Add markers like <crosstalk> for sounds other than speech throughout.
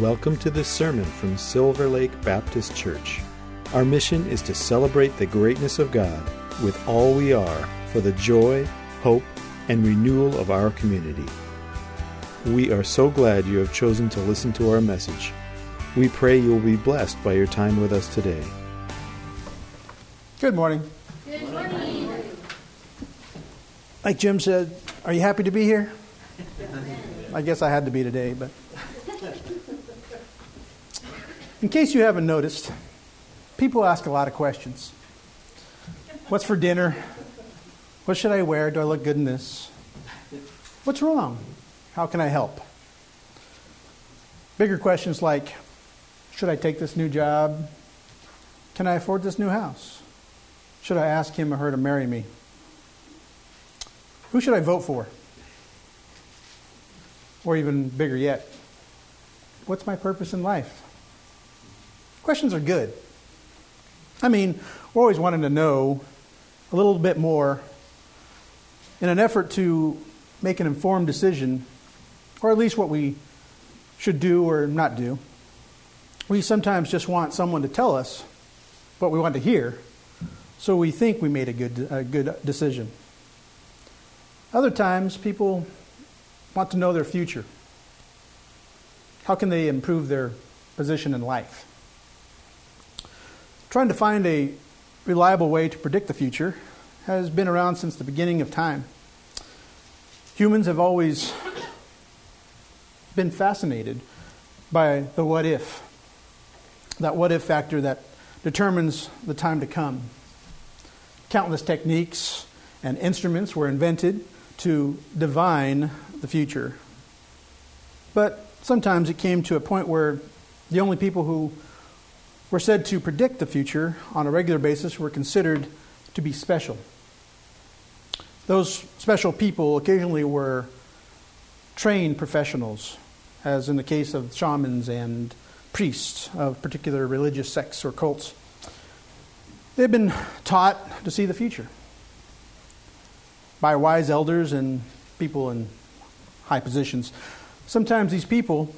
Welcome to this sermon from Silver Lake Baptist Church. Our mission is to celebrate the greatness of God with all we are for the joy, hope, and renewal of our community. We are so glad you have chosen to listen to our message. We pray you will be blessed by your time with us today. Good morning. Good morning. Like Jim said, are you happy to be here? I guess I had to be today, but. In case you haven't noticed, people ask a lot of questions. What's for dinner? What should I wear? Do I look good in this? What's wrong? How can I help? Bigger questions like Should I take this new job? Can I afford this new house? Should I ask him or her to marry me? Who should I vote for? Or even bigger yet, what's my purpose in life? Questions are good. I mean, we're always wanting to know a little bit more in an effort to make an informed decision, or at least what we should do or not do. We sometimes just want someone to tell us what we want to hear, so we think we made a good, a good decision. Other times, people want to know their future. How can they improve their position in life? Trying to find a reliable way to predict the future has been around since the beginning of time. Humans have always been fascinated by the what if, that what if factor that determines the time to come. Countless techniques and instruments were invented to divine the future. But sometimes it came to a point where the only people who were said to predict the future on a regular basis were considered to be special. Those special people occasionally were trained professionals, as in the case of shamans and priests of particular religious sects or cults. They've been taught to see the future by wise elders and people in high positions. Sometimes these people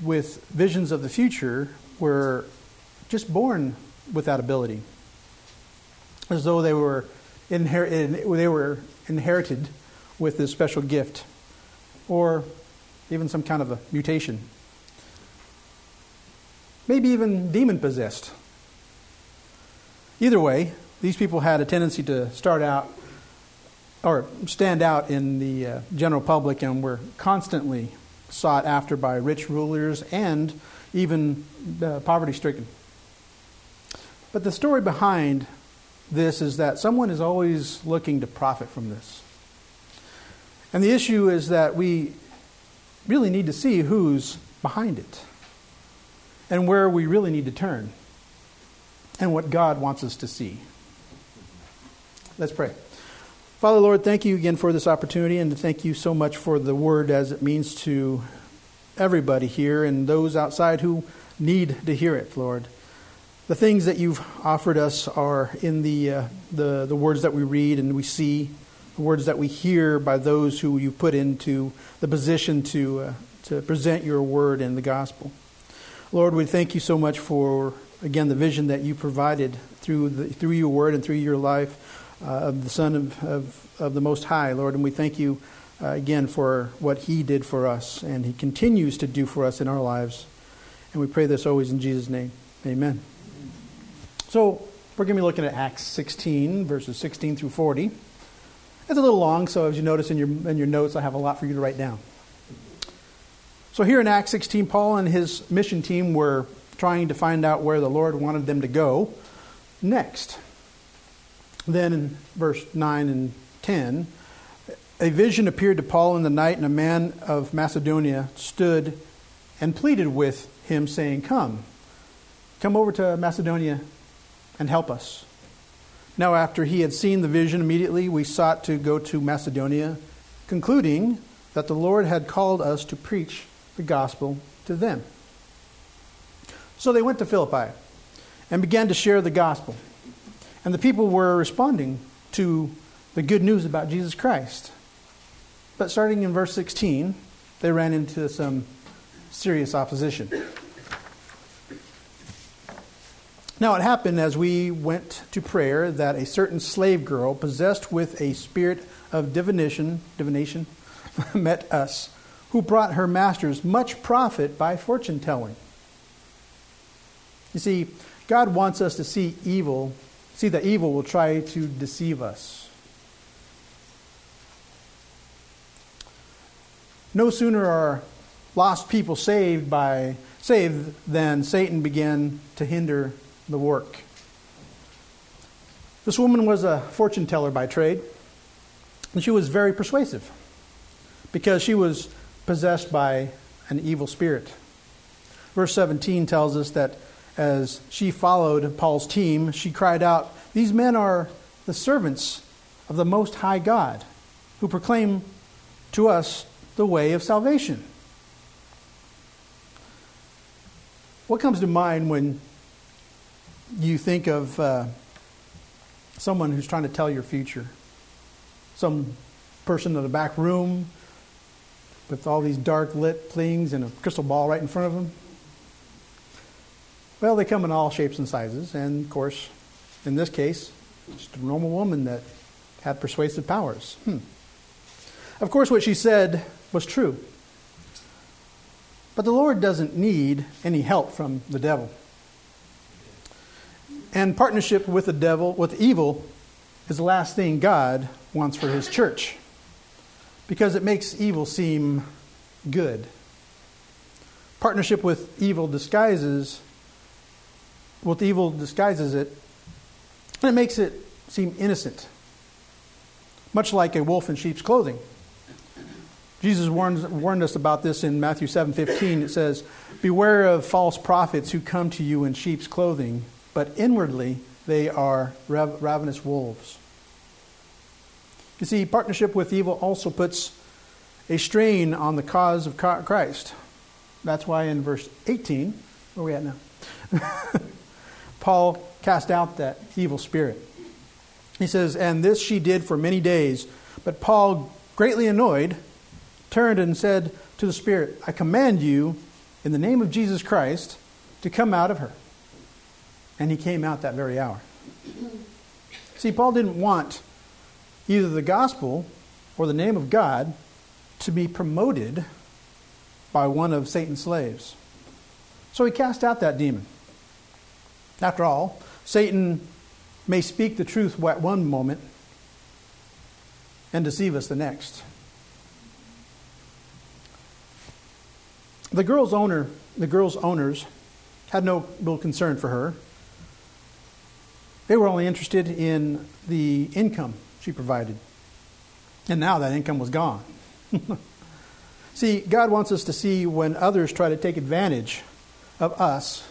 with visions of the future were just born with that ability, as though they were, inher- they were inherited with this special gift, or even some kind of a mutation. Maybe even demon possessed. Either way, these people had a tendency to start out or stand out in the uh, general public and were constantly sought after by rich rulers and even uh, poverty stricken. But the story behind this is that someone is always looking to profit from this. And the issue is that we really need to see who's behind it and where we really need to turn and what God wants us to see. Let's pray. Father, Lord, thank you again for this opportunity and thank you so much for the word as it means to everybody here and those outside who need to hear it, Lord the things that you've offered us are in the, uh, the, the words that we read and we see, the words that we hear by those who you put into the position to, uh, to present your word and the gospel. Lord, we thank you so much for, again, the vision that you provided through, the, through your word and through your life uh, of the Son of, of, of, the Most High, Lord. And we thank you uh, again for what he did for us and he continues to do for us in our lives. And we pray this always in Jesus' name. Amen. So we're going to be looking at Acts 16, verses 16 through 40. It's a little long, so as you notice in your, in your notes, I have a lot for you to write down. So here in Acts 16, Paul and his mission team were trying to find out where the Lord wanted them to go next. Then in verse 9 and 10, a vision appeared to Paul in the night, and a man of Macedonia stood and pleaded with him, saying, Come, come over to Macedonia and help us. Now, after he had seen the vision, immediately we sought to go to Macedonia, concluding that the Lord had called us to preach the gospel to them. So they went to Philippi and began to share the gospel. And the people were responding to the good news about Jesus Christ. But starting in verse 16, they ran into some serious opposition. Now, it happened as we went to prayer that a certain slave girl, possessed with a spirit of divination, divination <laughs> met us, who brought her masters much profit by fortune telling. You see, God wants us to see evil, see that evil will try to deceive us. No sooner are lost people saved by saved than Satan began to hinder the work. This woman was a fortune teller by trade, and she was very persuasive because she was possessed by an evil spirit. Verse 17 tells us that as she followed Paul's team, she cried out, These men are the servants of the Most High God who proclaim to us the way of salvation. What comes to mind when you think of uh, someone who's trying to tell your future? Some person in a back room with all these dark lit things and a crystal ball right in front of them? Well, they come in all shapes and sizes, and of course, in this case, just a normal woman that had persuasive powers. Hmm. Of course, what she said was true. But the Lord doesn't need any help from the devil. And partnership with the devil, with evil, is the last thing God wants for his church because it makes evil seem good. Partnership with evil disguises the evil disguises it, and it makes it seem innocent, much like a wolf in sheep's clothing. Jesus warns, warned us about this in Matthew 7:15. It says, "Beware of false prophets who come to you in sheep's clothing, but inwardly they are rav- ravenous wolves." You see, partnership with evil also puts a strain on the cause of Christ. That's why in verse 18, where are we at now? <laughs> Paul cast out that evil spirit. He says, And this she did for many days. But Paul, greatly annoyed, turned and said to the spirit, I command you, in the name of Jesus Christ, to come out of her. And he came out that very hour. See, Paul didn't want either the gospel or the name of God to be promoted by one of Satan's slaves. So he cast out that demon. After all, Satan may speak the truth at one moment and deceive us the next. The girl's owner, the girl's owners had no real concern for her. They were only interested in the income she provided. And now that income was gone. <laughs> see, God wants us to see when others try to take advantage of us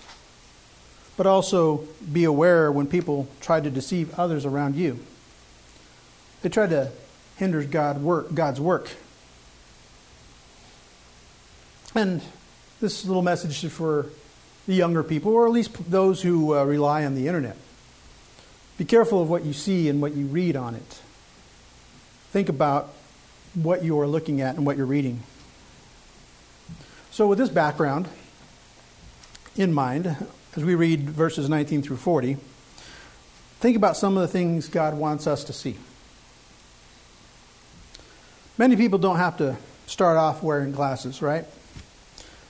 but also be aware when people try to deceive others around you. They try to hinder God work, God's work. And this little message is for the younger people, or at least those who uh, rely on the internet. Be careful of what you see and what you read on it. Think about what you are looking at and what you're reading. So, with this background in mind, as we read verses 19 through 40, think about some of the things God wants us to see. Many people don't have to start off wearing glasses, right?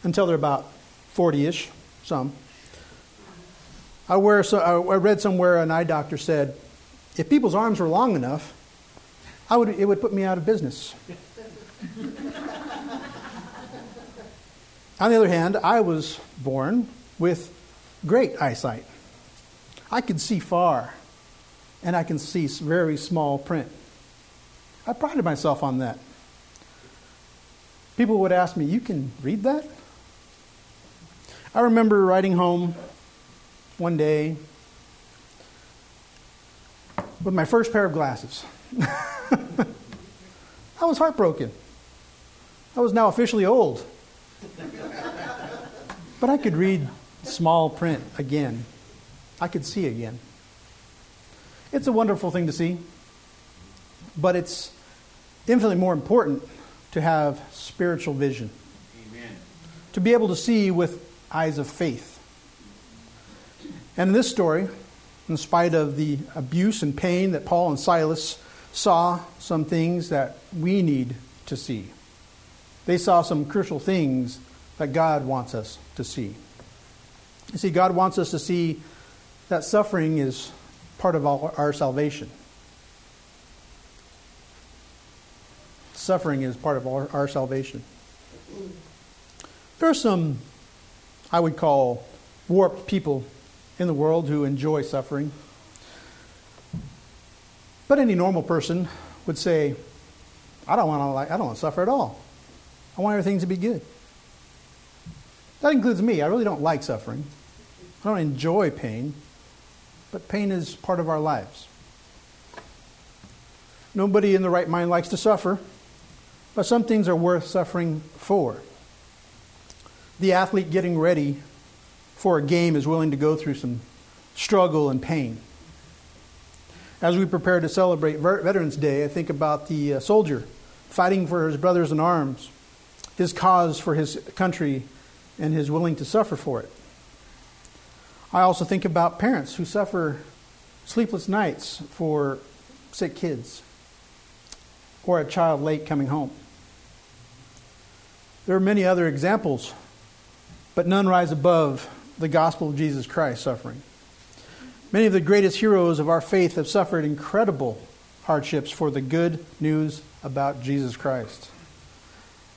Until they're about 40 ish, some. I, wear, so, I read somewhere an eye doctor said, if people's arms were long enough, I would, it would put me out of business. <laughs> On the other hand, I was born with great eyesight. I can see far, and I can see very small print. I prided myself on that. People would ask me, You can read that? I remember riding home one day with my first pair of glasses. <laughs> I was heartbroken. I was now officially old. But I could read small print again. I could see again. It's a wonderful thing to see, but it's infinitely more important to have spiritual vision. Amen. To be able to see with eyes of faith. And in this story, in spite of the abuse and pain that Paul and Silas saw, some things that we need to see. They saw some crucial things that God wants us to see. You see, God wants us to see that suffering is part of our salvation. Suffering is part of our, our salvation. There are some, I would call, warped people in the world who enjoy suffering. But any normal person would say, I don't want to like, I don't want to suffer at all. I want everything to be good. That includes me. I really don't like suffering. I don't enjoy pain, but pain is part of our lives. Nobody in the right mind likes to suffer, but some things are worth suffering for. The athlete getting ready for a game is willing to go through some struggle and pain. As we prepare to celebrate Veterans Day, I think about the uh, soldier fighting for his brothers in arms, his cause for his country, and his willing to suffer for it. I also think about parents who suffer sleepless nights for sick kids or a child late coming home. There are many other examples, but none rise above the gospel of Jesus Christ suffering. Many of the greatest heroes of our faith have suffered incredible hardships for the good news about Jesus Christ.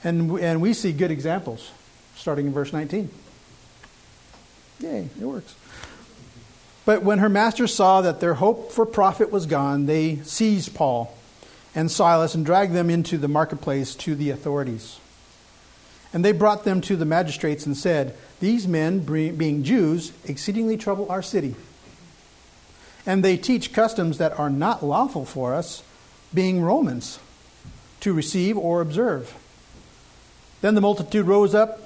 And, and we see good examples starting in verse 19. Yay, it works. But when her masters saw that their hope for profit was gone, they seized Paul and Silas and dragged them into the marketplace to the authorities. And they brought them to the magistrates and said, These men, being Jews, exceedingly trouble our city. And they teach customs that are not lawful for us, being Romans, to receive or observe. Then the multitude rose up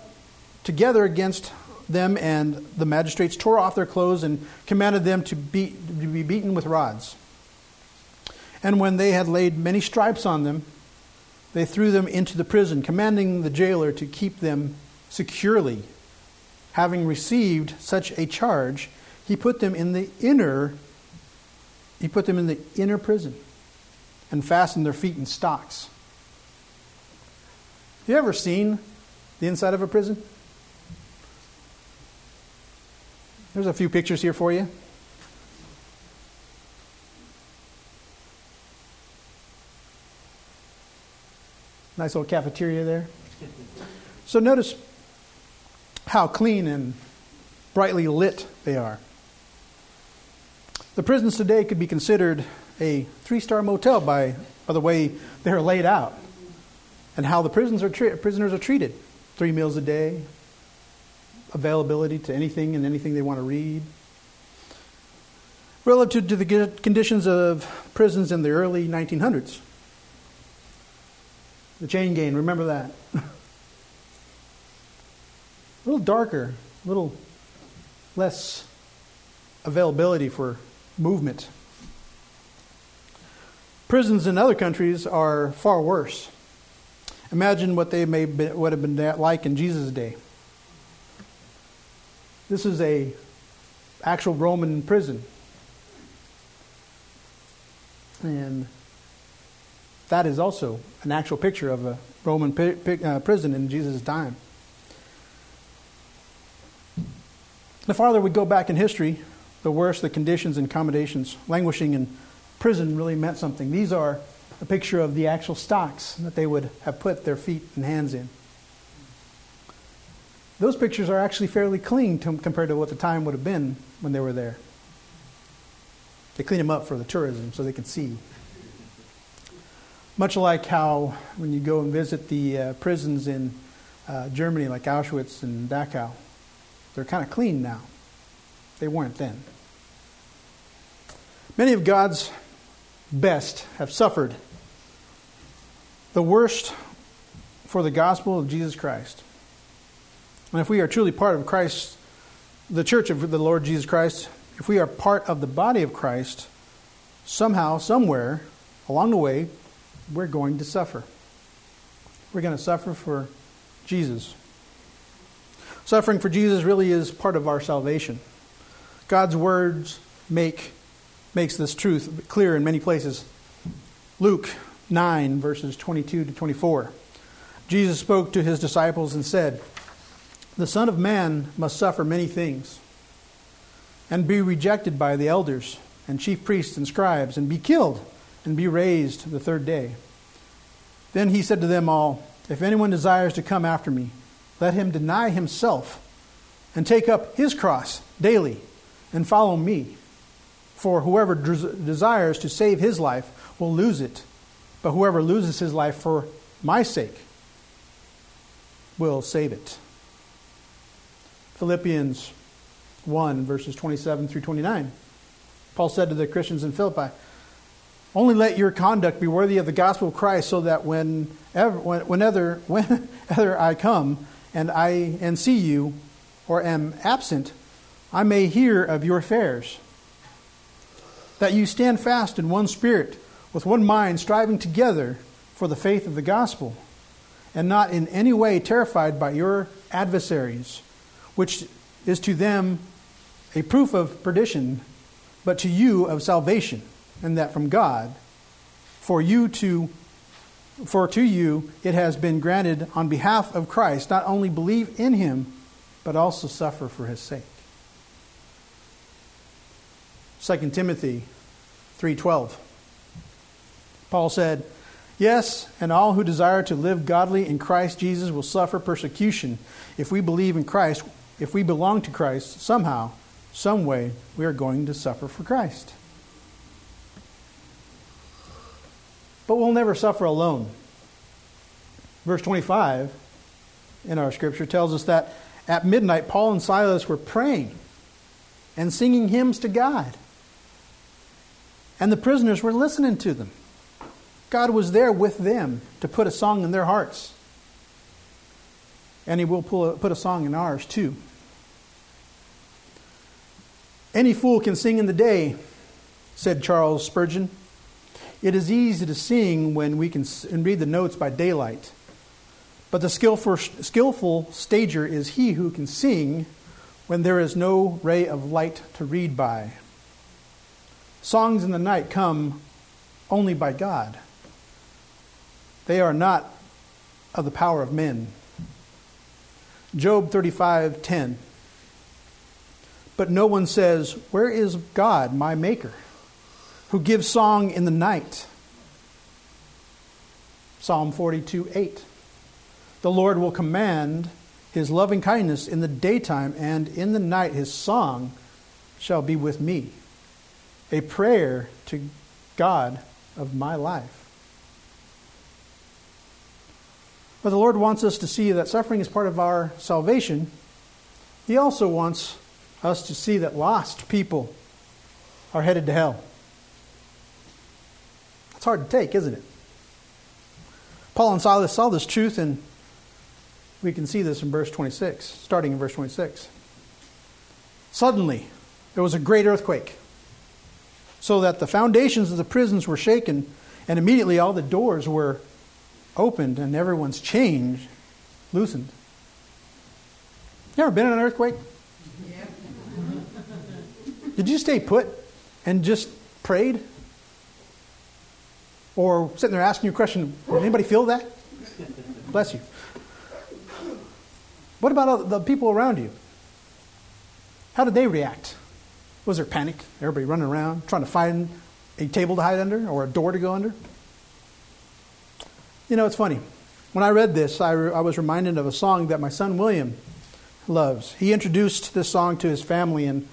together against them, and the magistrates tore off their clothes and commanded them to, be to be beaten with rods. And when they had laid many stripes on them, they threw them into the prison, commanding the jailer to keep them securely. Having received such a charge, he put them in the inner he put them in the inner prison and fastened their feet in stocks. Have you ever seen the inside of a prison? There's a few pictures here for you. Nice little cafeteria there. So notice how clean and brightly lit they are. The prisons today could be considered a three star motel by, by the way they're laid out and how the prisons are prisoners are treated. Three meals a day, availability to anything and anything they want to read. Relative to the conditions of prisons in the early 1900s, the chain gang, remember that. <laughs> a little darker, a little less availability for movement. Prisons in other countries are far worse. Imagine what they may be, would have been like in Jesus' day. This is a actual Roman prison. And that is also an actual picture of a Roman pi- pi- uh, prison in Jesus' time. The farther we go back in history, the worse the conditions and accommodations. Languishing in prison really meant something. These are a picture of the actual stocks that they would have put their feet and hands in. Those pictures are actually fairly clean to, compared to what the time would have been when they were there. They clean them up for the tourism so they can see. Much like how when you go and visit the uh, prisons in uh, Germany, like Auschwitz and Dachau, they're kind of clean now. They weren't then. Many of God's best have suffered the worst for the gospel of Jesus Christ. And if we are truly part of Christ, the church of the Lord Jesus Christ, if we are part of the body of Christ, somehow, somewhere along the way, we're going to suffer. We're going to suffer for Jesus. Suffering for Jesus really is part of our salvation. God's words make makes this truth clear in many places. Luke 9 verses 22 to 24. Jesus spoke to his disciples and said, "The Son of man must suffer many things and be rejected by the elders and chief priests and scribes and be killed and be raised the third day." Then he said to them all, "If anyone desires to come after me, let him deny himself and take up his cross daily and follow me. For whoever des- desires to save his life will lose it, but whoever loses his life for my sake will save it. Philippians 1, verses 27 through 29. Paul said to the Christians in Philippi, Only let your conduct be worthy of the gospel of Christ, so that whenever, whenever, <laughs> whenever I come and I and see you or am absent, I may hear of your affairs. That you stand fast in one spirit, with one mind, striving together for the faith of the gospel, and not in any way terrified by your adversaries, which is to them a proof of perdition, but to you of salvation, and that from God. For you to for to you it has been granted on behalf of Christ not only believe in him, but also suffer for his sake. 2 Timothy 3:12. Paul said, "Yes, and all who desire to live godly in Christ Jesus will suffer persecution. If we believe in Christ, if we belong to Christ, somehow, some way, we are going to suffer for Christ." But we'll never suffer alone. Verse 25 in our scripture tells us that at midnight Paul and Silas were praying and singing hymns to God. And the prisoners were listening to them. God was there with them to put a song in their hearts. And He will put a song in ours too. Any fool can sing in the day, said Charles Spurgeon. It is easy to sing when we can read the notes by daylight. But the skillful, skillful stager is he who can sing when there is no ray of light to read by. Songs in the night come only by God. They are not of the power of men. Job 35:10 But no one says, "Where is God, my maker, who gives song in the night?" Psalm 42 8. The Lord will command his loving kindness in the daytime and in the night his song shall be with me a prayer to God of my life. But the Lord wants us to see that suffering is part of our salvation. He also wants us to see that lost people are headed to hell. It's hard to take, isn't it? Paul and Silas saw this truth, and we can see this in verse 26, starting in verse 26. Suddenly, there was a great earthquake so that the foundations of the prisons were shaken, and immediately all the doors were opened and everyone's chains loosened. You ever been in an earthquake? Yeah. Did you stay put and just prayed? Or sitting there asking you a question, did anybody feel that? Bless you. What about the people around you? How did they react? Was there panic? Everybody running around trying to find a table to hide under or a door to go under? You know, it's funny. When I read this, I, re- I was reminded of a song that my son William loves. He introduced this song to his family, and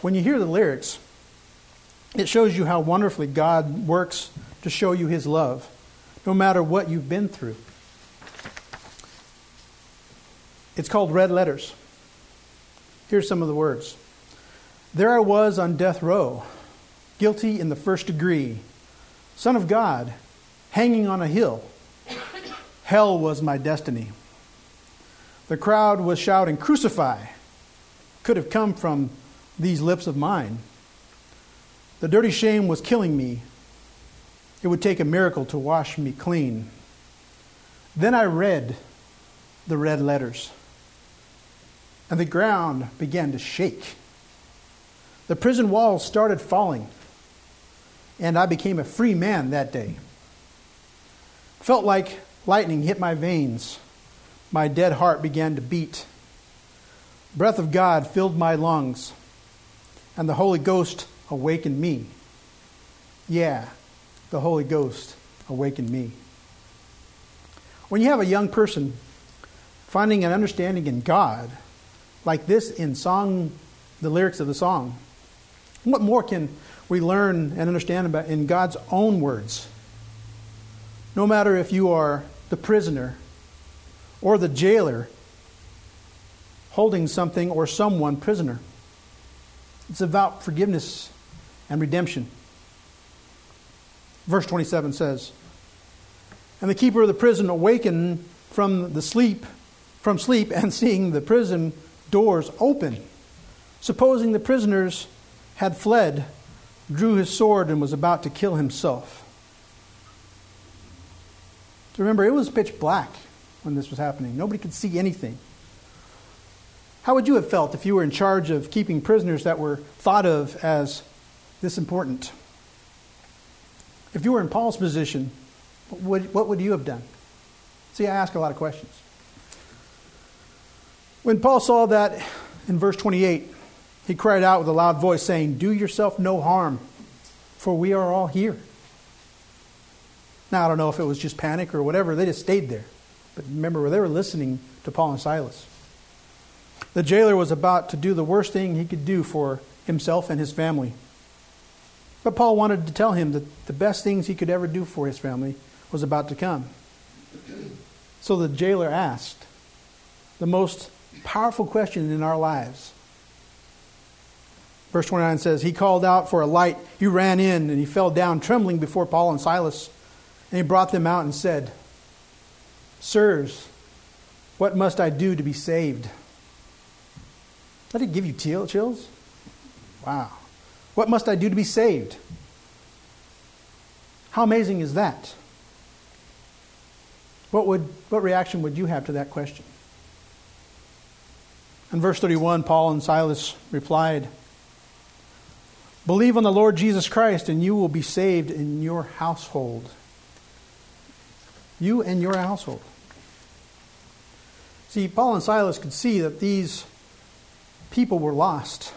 when you hear the lyrics, it shows you how wonderfully God works to show you his love, no matter what you've been through. It's called Red Letters. Here's some of the words. There I was on death row, guilty in the first degree, Son of God, hanging on a hill. Hell was my destiny. The crowd was shouting, Crucify! Could have come from these lips of mine. The dirty shame was killing me. It would take a miracle to wash me clean. Then I read the red letters, and the ground began to shake. The prison walls started falling, and I became a free man that day. Felt like lightning hit my veins. My dead heart began to beat. Breath of God filled my lungs, and the Holy Ghost awakened me. Yeah, the Holy Ghost awakened me. When you have a young person finding an understanding in God, like this in song, the lyrics of the song, what more can we learn and understand about in God's own words? No matter if you are the prisoner or the jailer holding something or someone prisoner. It's about forgiveness and redemption. Verse 27 says, And the keeper of the prison awakened from the sleep, from sleep, and seeing the prison doors open, supposing the prisoners had fled, drew his sword and was about to kill himself. Remember, it was pitch black when this was happening. Nobody could see anything. How would you have felt if you were in charge of keeping prisoners that were thought of as this important? If you were in Paul's position, what would, what would you have done? See, I ask a lot of questions. When Paul saw that in verse 28, he cried out with a loud voice, saying, Do yourself no harm, for we are all here. Now, I don't know if it was just panic or whatever, they just stayed there. But remember, they were listening to Paul and Silas. The jailer was about to do the worst thing he could do for himself and his family. But Paul wanted to tell him that the best things he could ever do for his family was about to come. So the jailer asked the most powerful question in our lives. Verse 29 says, He called out for a light. He ran in and he fell down trembling before Paul and Silas. And he brought them out and said, Sirs, what must I do to be saved? Let it give you chills? Wow. What must I do to be saved? How amazing is that? What, would, what reaction would you have to that question? In verse 31, Paul and Silas replied, Believe on the Lord Jesus Christ, and you will be saved in your household. You and your household. See, Paul and Silas could see that these people were lost.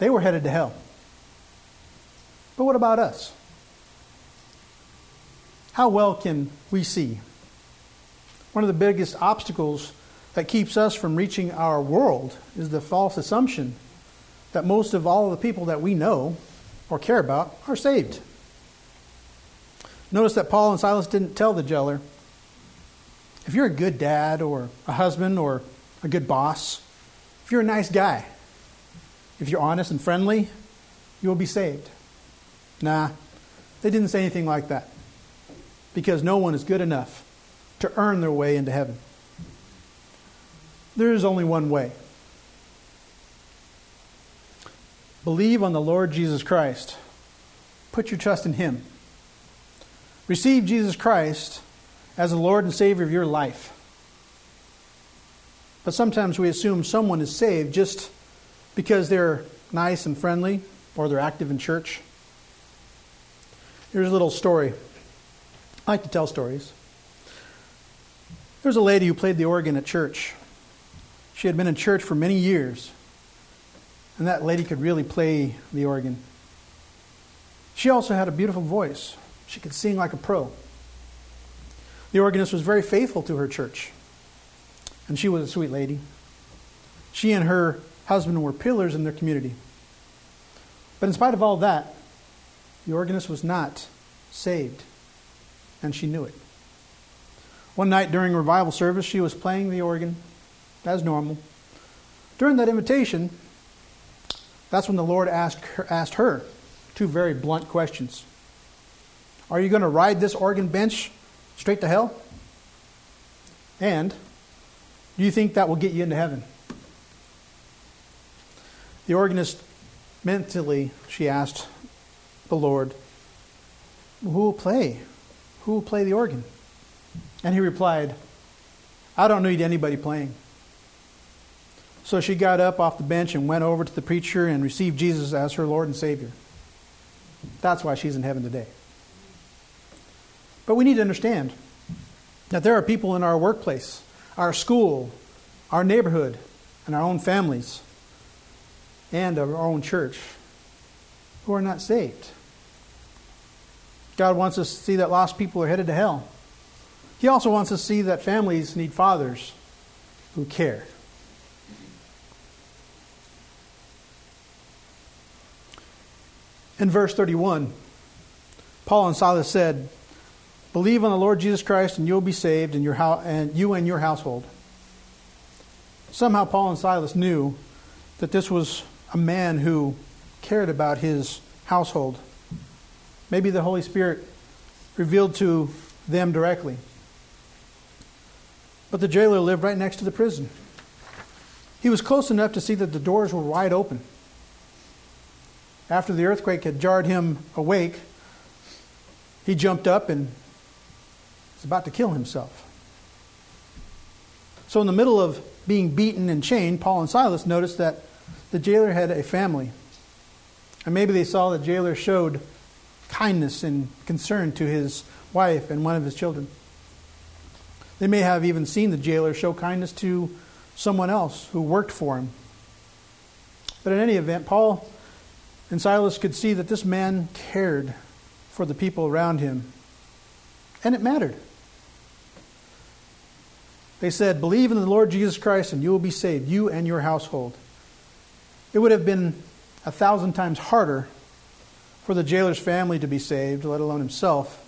They were headed to hell. But what about us? How well can we see? One of the biggest obstacles that keeps us from reaching our world is the false assumption that most of all the people that we know or care about are saved. Notice that Paul and Silas didn't tell the jailer if you're a good dad or a husband or a good boss, if you're a nice guy, if you're honest and friendly, you will be saved. Nah, they didn't say anything like that because no one is good enough to earn their way into heaven. There is only one way. Believe on the Lord Jesus Christ. Put your trust in Him. Receive Jesus Christ as the Lord and Savior of your life. But sometimes we assume someone is saved just because they're nice and friendly or they're active in church. Here's a little story. I like to tell stories. There's a lady who played the organ at church. She had been in church for many years, and that lady could really play the organ. She also had a beautiful voice. She could sing like a pro. The organist was very faithful to her church, and she was a sweet lady. She and her husband were pillars in their community. But in spite of all that, the organist was not saved, and she knew it. One night during revival service, she was playing the organ as normal. During that invitation, that's when the Lord asked her, asked her two very blunt questions. Are you going to ride this organ bench straight to hell? And do you think that will get you into heaven? The organist mentally, she asked the Lord, Who will play? Who will play the organ? And he replied, I don't need anybody playing. So she got up off the bench and went over to the preacher and received Jesus as her Lord and Savior. That's why she's in heaven today. But we need to understand that there are people in our workplace, our school, our neighborhood, and our own families, and of our own church who are not saved. God wants us to see that lost people are headed to hell. He also wants us to see that families need fathers who care. In verse 31, Paul and Silas said, Believe on the Lord Jesus Christ and you'll be saved, and, your and you and your household. Somehow, Paul and Silas knew that this was a man who cared about his household. Maybe the Holy Spirit revealed to them directly. But the jailer lived right next to the prison. He was close enough to see that the doors were wide open. After the earthquake had jarred him awake, he jumped up and was about to kill himself. So, in the middle of being beaten and chained, Paul and Silas noticed that the jailer had a family. And maybe they saw the jailer showed kindness and concern to his wife and one of his children. They may have even seen the jailer show kindness to someone else who worked for him. But in any event, Paul and Silas could see that this man cared for the people around him. And it mattered. They said, Believe in the Lord Jesus Christ and you will be saved, you and your household. It would have been a thousand times harder for the jailer's family to be saved, let alone himself,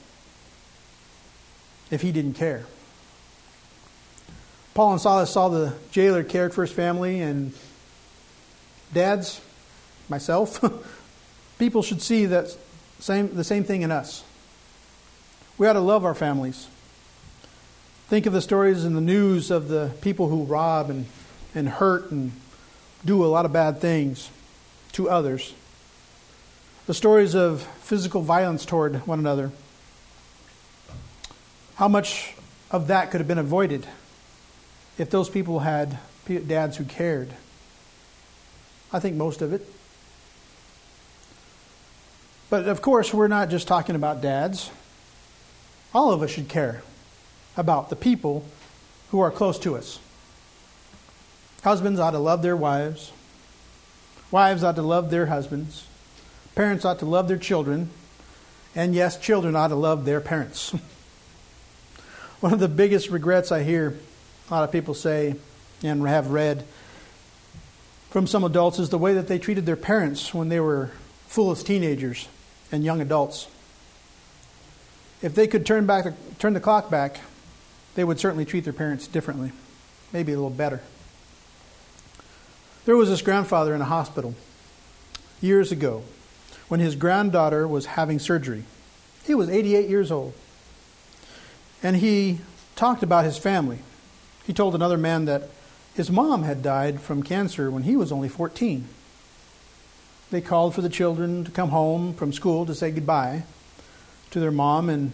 if he didn't care. Paul and Silas saw the jailer cared for his family, and dads, myself, <laughs> people should see that same, the same thing in us. We ought to love our families. Think of the stories in the news of the people who rob and, and hurt and do a lot of bad things to others. The stories of physical violence toward one another. How much of that could have been avoided if those people had dads who cared? I think most of it. But of course, we're not just talking about dads. All of us should care about the people who are close to us. Husbands ought to love their wives. Wives ought to love their husbands. Parents ought to love their children. And yes, children ought to love their parents. <laughs> One of the biggest regrets I hear a lot of people say and have read from some adults is the way that they treated their parents when they were foolish teenagers and young adults. If they could turn back turn the clock back, they would certainly treat their parents differently, maybe a little better. There was this grandfather in a hospital years ago when his granddaughter was having surgery. He was 88 years old. And he talked about his family. He told another man that his mom had died from cancer when he was only 14. They called for the children to come home from school to say goodbye to their mom, and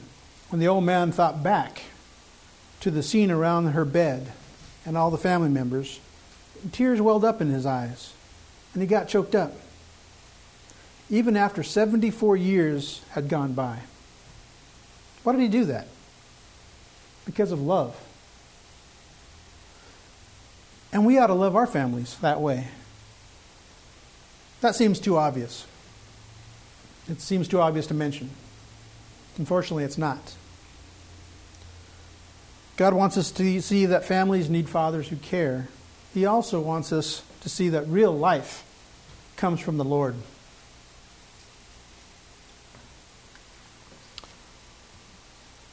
when the old man thought back to the scene around her bed and all the family members, tears welled up in his eyes, and he got choked up. Even after 74 years had gone by. Why did he do that? Because of love. And we ought to love our families that way. That seems too obvious. It seems too obvious to mention. Unfortunately, it's not. God wants us to see that families need fathers who care. He also wants us to see that real life comes from the Lord.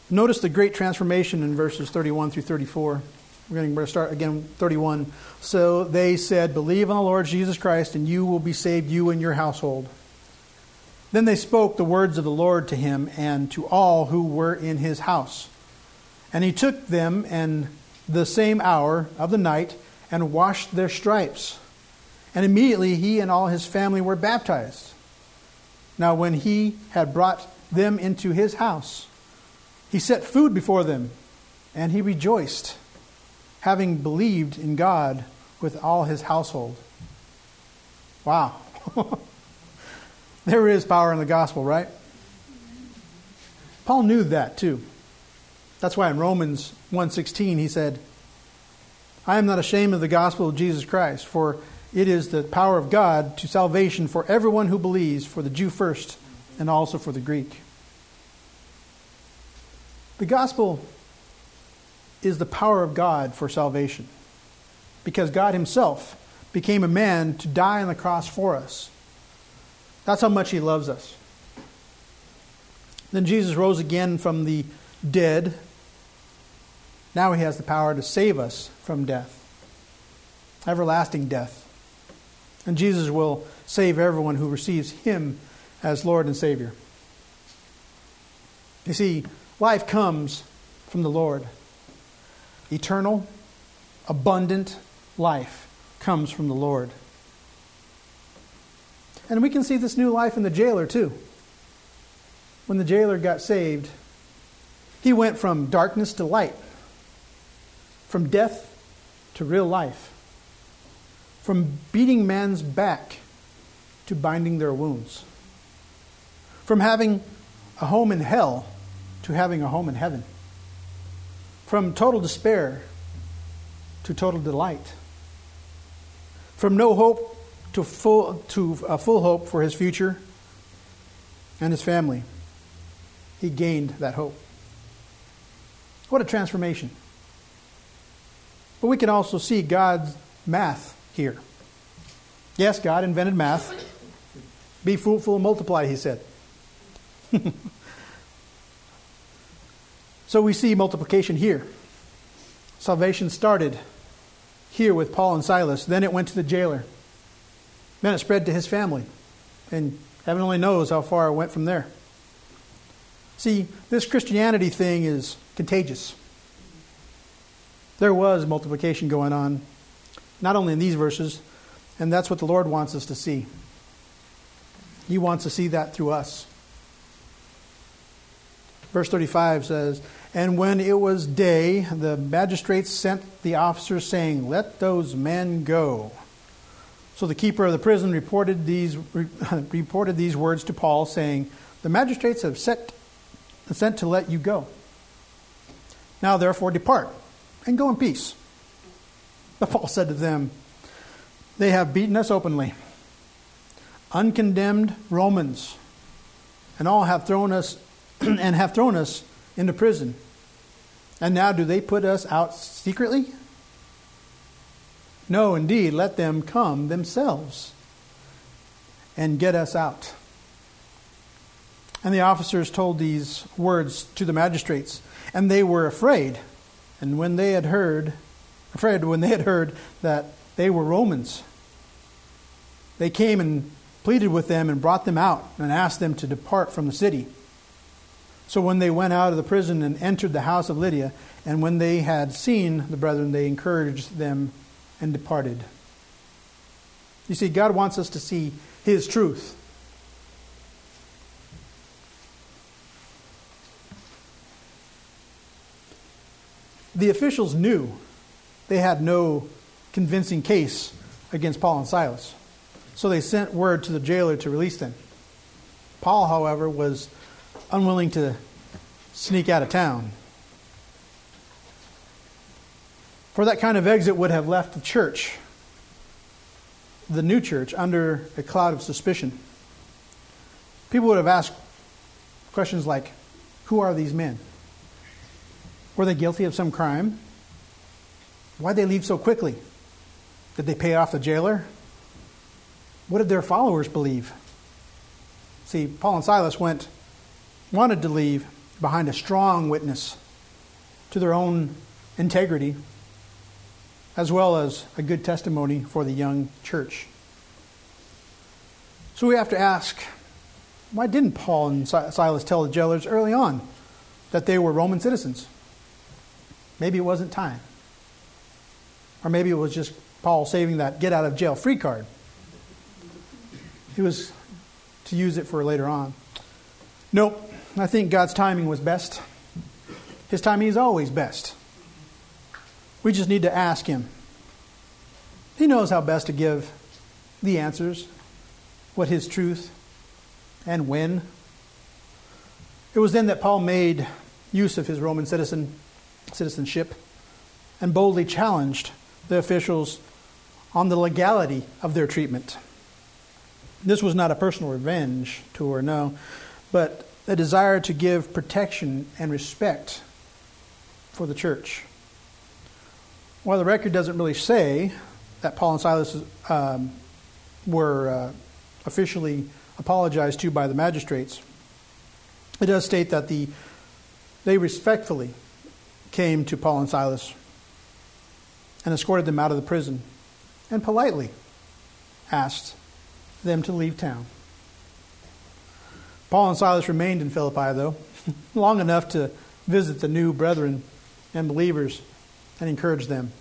Notice the great transformation in verses 31 through 34. We're going to start again, 31. So they said, Believe on the Lord Jesus Christ, and you will be saved, you and your household. Then they spoke the words of the Lord to him and to all who were in his house. And he took them in the same hour of the night and washed their stripes. And immediately he and all his family were baptized. Now, when he had brought them into his house, he set food before them, and he rejoiced, having believed in God with all his household. Wow. <laughs> there is power in the gospel, right? Paul knew that too. That's why in Romans 1:16 he said, "I am not ashamed of the gospel of Jesus Christ, for it is the power of God to salvation for everyone who believes, for the Jew first, and also for the Greek." The gospel is the power of God for salvation because God Himself became a man to die on the cross for us. That's how much He loves us. Then Jesus rose again from the dead. Now He has the power to save us from death, everlasting death. And Jesus will save everyone who receives Him as Lord and Savior. You see, life comes from the Lord. Eternal, abundant life comes from the Lord. And we can see this new life in the jailer, too. When the jailer got saved, he went from darkness to light, from death to real life, from beating man's back to binding their wounds, from having a home in hell to having a home in heaven from total despair to total delight, from no hope to full, to a full hope for his future and his family. He gained that hope. What a transformation. But we can also see God's math here. Yes, God invented math. Be fruitful and multiply, he said. <laughs> So we see multiplication here. Salvation started here with Paul and Silas. Then it went to the jailer. Then it spread to his family. And heaven only knows how far it went from there. See, this Christianity thing is contagious. There was multiplication going on, not only in these verses, and that's what the Lord wants us to see. He wants to see that through us. Verse 35 says, And when it was day, the magistrates sent the officers, saying, Let those men go. So the keeper of the prison reported these, <laughs> reported these words to Paul, saying, The magistrates have set, sent to let you go. Now therefore depart, and go in peace. But Paul said to them, They have beaten us openly, uncondemned Romans, and all have thrown us <clears throat> and have thrown us into prison. And now do they put us out secretly? No, indeed, let them come themselves and get us out. And the officers told these words to the magistrates, and they were afraid. And when they had heard, afraid when they had heard that they were Romans, they came and pleaded with them and brought them out and asked them to depart from the city. So when they went out of the prison and entered the house of Lydia, and when they had seen the brethren, they encouraged them and departed. You see, God wants us to see His truth. The officials knew they had no convincing case against Paul and Silas, so they sent word to the jailer to release them. Paul, however, was unwilling to sneak out of town. For that kind of exit would have left the church, the new church, under a cloud of suspicion. People would have asked questions like Who are these men? Were they guilty of some crime? Why'd they leave so quickly? Did they pay off the jailer? What did their followers believe? See, Paul and Silas went wanted to leave behind a strong witness to their own integrity, as well as a good testimony for the young church. So we have to ask why didn't Paul and Silas tell the jailers early on that they were Roman citizens? Maybe it wasn't time. Or maybe it was just Paul saving that get out of jail free card. He was to use it for later on. Nope. I think God's timing was best. His timing is always best. We just need to ask Him. He knows how best to give the answers, what his truth, and when. It was then that Paul made use of his Roman citizen citizenship and boldly challenged the officials on the legality of their treatment. This was not a personal revenge tour, no, but a desire to give protection and respect for the church. While the record doesn't really say that Paul and Silas um, were uh, officially apologized to by the magistrates, it does state that the, they respectfully came to Paul and Silas and escorted them out of the prison and politely asked them to leave town. Paul and Silas remained in Philippi, though, <laughs> long enough to visit the new brethren and believers and encourage them.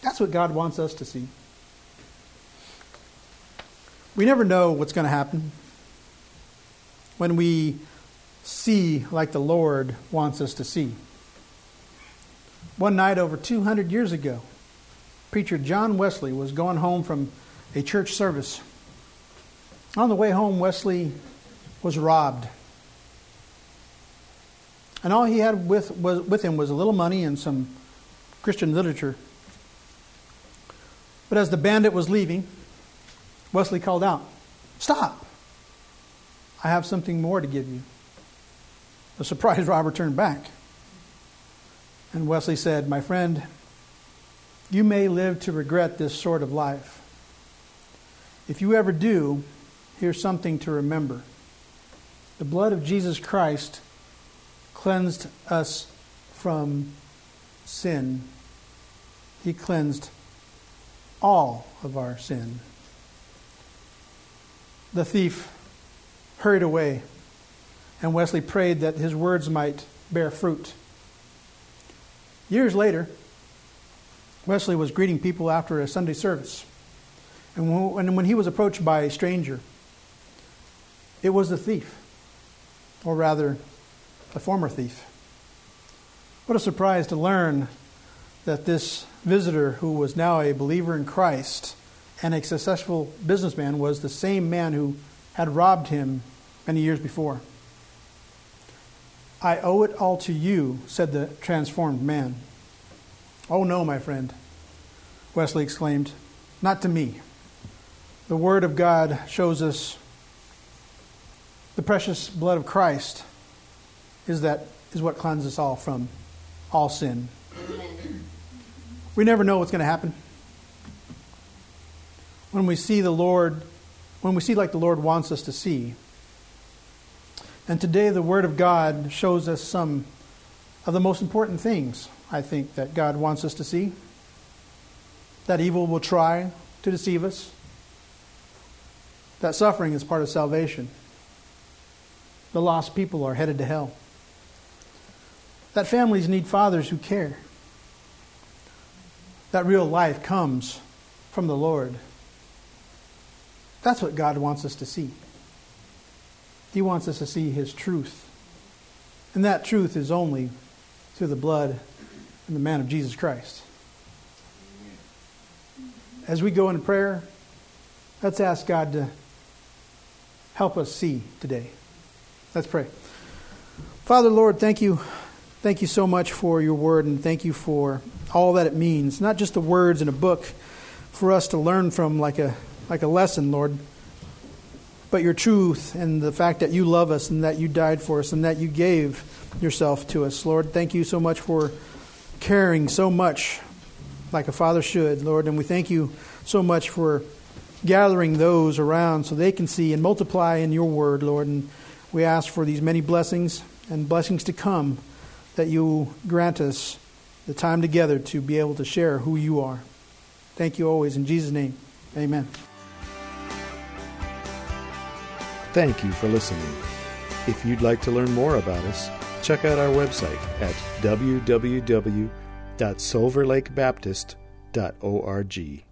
That's what God wants us to see. We never know what's going to happen when we see like the Lord wants us to see. One night over 200 years ago, preacher John Wesley was going home from a church service. On the way home, Wesley was robbed. And all he had with, was, with him was a little money and some Christian literature. But as the bandit was leaving, Wesley called out, Stop! I have something more to give you. The surprised robber turned back. And Wesley said, My friend, you may live to regret this sort of life. If you ever do, here's something to remember. The blood of Jesus Christ cleansed us from sin. He cleansed all of our sin. The thief hurried away, and Wesley prayed that his words might bear fruit. Years later, Wesley was greeting people after a Sunday service. And when he was approached by a stranger, it was the thief, or rather, a former thief. What a surprise to learn that this visitor, who was now a believer in Christ and a successful businessman, was the same man who had robbed him many years before. I owe it all to you, said the transformed man. Oh, no, my friend, Wesley exclaimed, not to me. The Word of God shows us the precious blood of Christ is that is what cleanses us all from all sin. We never know what's going to happen. When we see the Lord, when we see like the Lord wants us to see. And today the Word of God shows us some of the most important things, I think, that God wants us to see. That evil will try to deceive us. That suffering is part of salvation. The lost people are headed to hell. That families need fathers who care. That real life comes from the Lord. That's what God wants us to see. He wants us to see His truth. And that truth is only through the blood and the man of Jesus Christ. As we go into prayer, let's ask God to help us see today. Let's pray. Father, Lord, thank you. Thank you so much for your word, and thank you for all that it means. Not just the words in a book for us to learn from like a, like a lesson, Lord, but your truth and the fact that you love us and that you died for us and that you gave yourself to us. Lord, thank you so much for caring so much like a father should, Lord. And we thank you so much for gathering those around so they can see and multiply in your word, Lord. And we ask for these many blessings and blessings to come that you grant us the time together to be able to share who you are. Thank you always. In Jesus' name, amen. Thank you for listening. If you'd like to learn more about us, check out our website at www.silverlakebaptist.org.